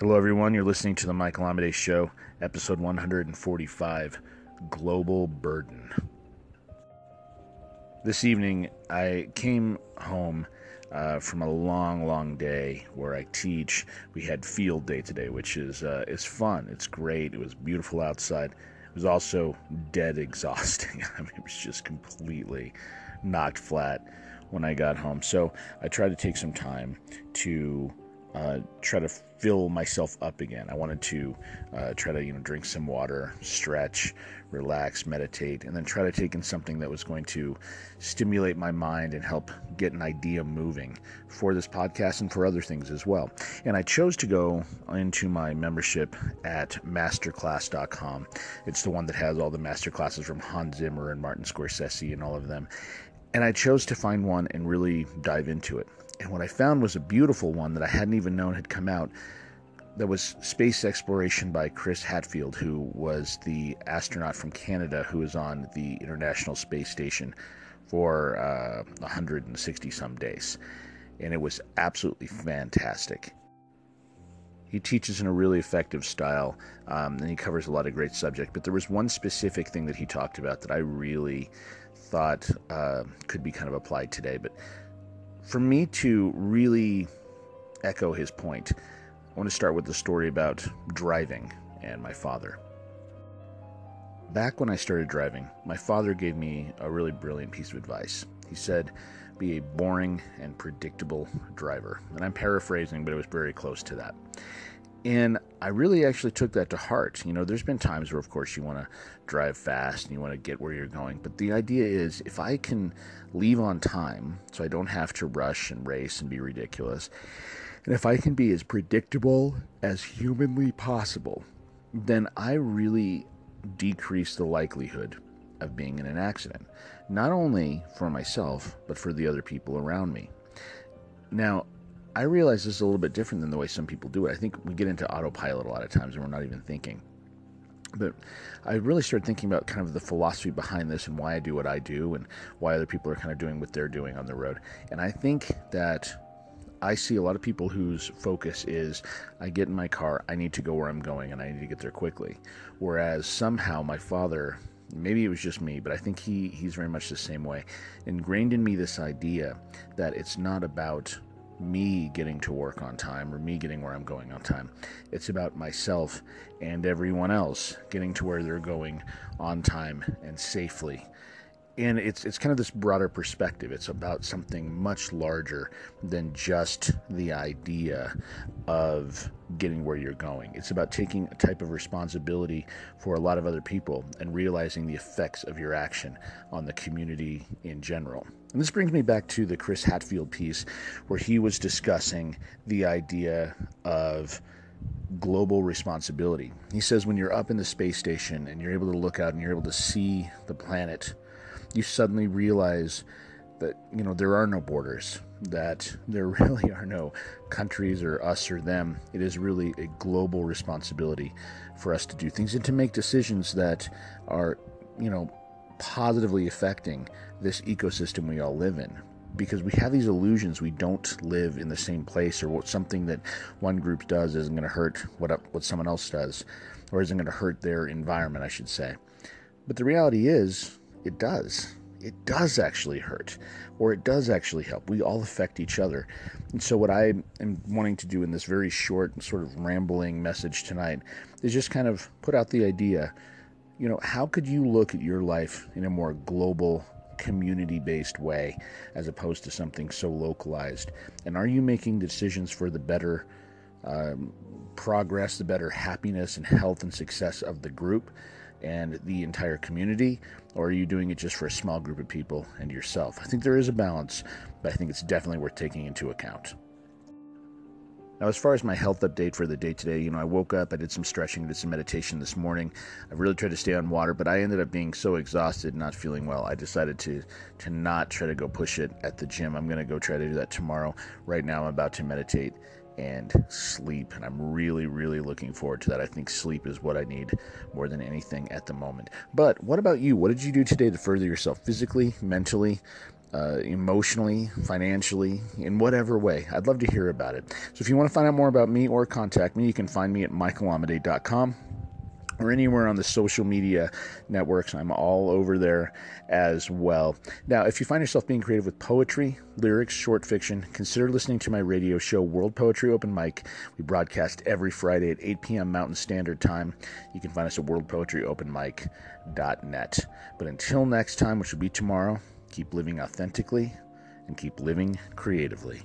Hello, everyone. You're listening to the Michael Amidei Show, episode 145 Global Burden. This evening, I came home uh, from a long, long day where I teach. We had field day today, which is uh, is fun. It's great. It was beautiful outside. It was also dead exhausting. I mean, it was just completely knocked flat when I got home. So I tried to take some time to uh, try to fill myself up again. I wanted to uh, try to you know drink some water, stretch, relax, meditate, and then try to take in something that was going to stimulate my mind and help get an idea moving for this podcast and for other things as well. And I chose to go into my membership at masterclass.com. It's the one that has all the masterclasses from Hans Zimmer and Martin Scorsese and all of them. And I chose to find one and really dive into it. And what I found was a beautiful one that I hadn't even known had come out. That was space exploration by Chris Hadfield, who was the astronaut from Canada who was on the International Space Station for uh, 160 some days. And it was absolutely fantastic. He teaches in a really effective style, um, and he covers a lot of great subject. But there was one specific thing that he talked about that I really thought uh, could be kind of applied today. But for me to really echo his point, I want to start with the story about driving and my father. Back when I started driving, my father gave me a really brilliant piece of advice. He said, Be a boring and predictable driver. And I'm paraphrasing, but it was very close to that. And I really actually took that to heart. You know, there's been times where, of course, you want to drive fast and you want to get where you're going. But the idea is if I can leave on time so I don't have to rush and race and be ridiculous, and if I can be as predictable as humanly possible, then I really decrease the likelihood of being in an accident, not only for myself, but for the other people around me. Now, I realize this is a little bit different than the way some people do it. I think we get into autopilot a lot of times and we're not even thinking. But I really started thinking about kind of the philosophy behind this and why I do what I do and why other people are kind of doing what they're doing on the road. And I think that I see a lot of people whose focus is I get in my car, I need to go where I'm going, and I need to get there quickly. Whereas somehow my father, maybe it was just me, but I think he, he's very much the same way, ingrained in me this idea that it's not about me getting to work on time or me getting where I'm going on time. It's about myself and everyone else getting to where they're going on time and safely. And it's it's kind of this broader perspective. It's about something much larger than just the idea of getting where you're going. It's about taking a type of responsibility for a lot of other people and realizing the effects of your action on the community in general. And this brings me back to the Chris Hadfield piece where he was discussing the idea of global responsibility. He says when you're up in the space station and you're able to look out and you're able to see the planet, you suddenly realize that you know there are no borders that there really are no countries or us or them. It is really a global responsibility for us to do things and to make decisions that are you know positively affecting this ecosystem we all live in. Because we have these illusions we don't live in the same place or what something that one group does isn't going to hurt what what someone else does or isn't going to hurt their environment I should say. But the reality is it does. It does actually hurt or it does actually help. We all affect each other. And so what i am wanting to do in this very short sort of rambling message tonight is just kind of put out the idea you know, how could you look at your life in a more global, community based way as opposed to something so localized? And are you making decisions for the better um, progress, the better happiness and health and success of the group and the entire community? Or are you doing it just for a small group of people and yourself? I think there is a balance, but I think it's definitely worth taking into account. Now, as far as my health update for the day today, you know, I woke up, I did some stretching, did some meditation this morning. I really tried to stay on water, but I ended up being so exhausted, not feeling well. I decided to to not try to go push it at the gym. I'm going to go try to do that tomorrow. Right now, I'm about to meditate and sleep, and I'm really, really looking forward to that. I think sleep is what I need more than anything at the moment. But what about you? What did you do today to further yourself physically, mentally? uh, emotionally, financially, in whatever way. I'd love to hear about it. So if you want to find out more about me or contact me, you can find me at michaelamidei.com or anywhere on the social media networks. I'm all over there as well. Now, if you find yourself being creative with poetry, lyrics, short fiction, consider listening to my radio show, World Poetry Open Mic. We broadcast every Friday at 8 p.m. Mountain Standard Time. You can find us at worldpoetryopenmic.net. But until next time, which will be tomorrow, keep living authentically and keep living creatively.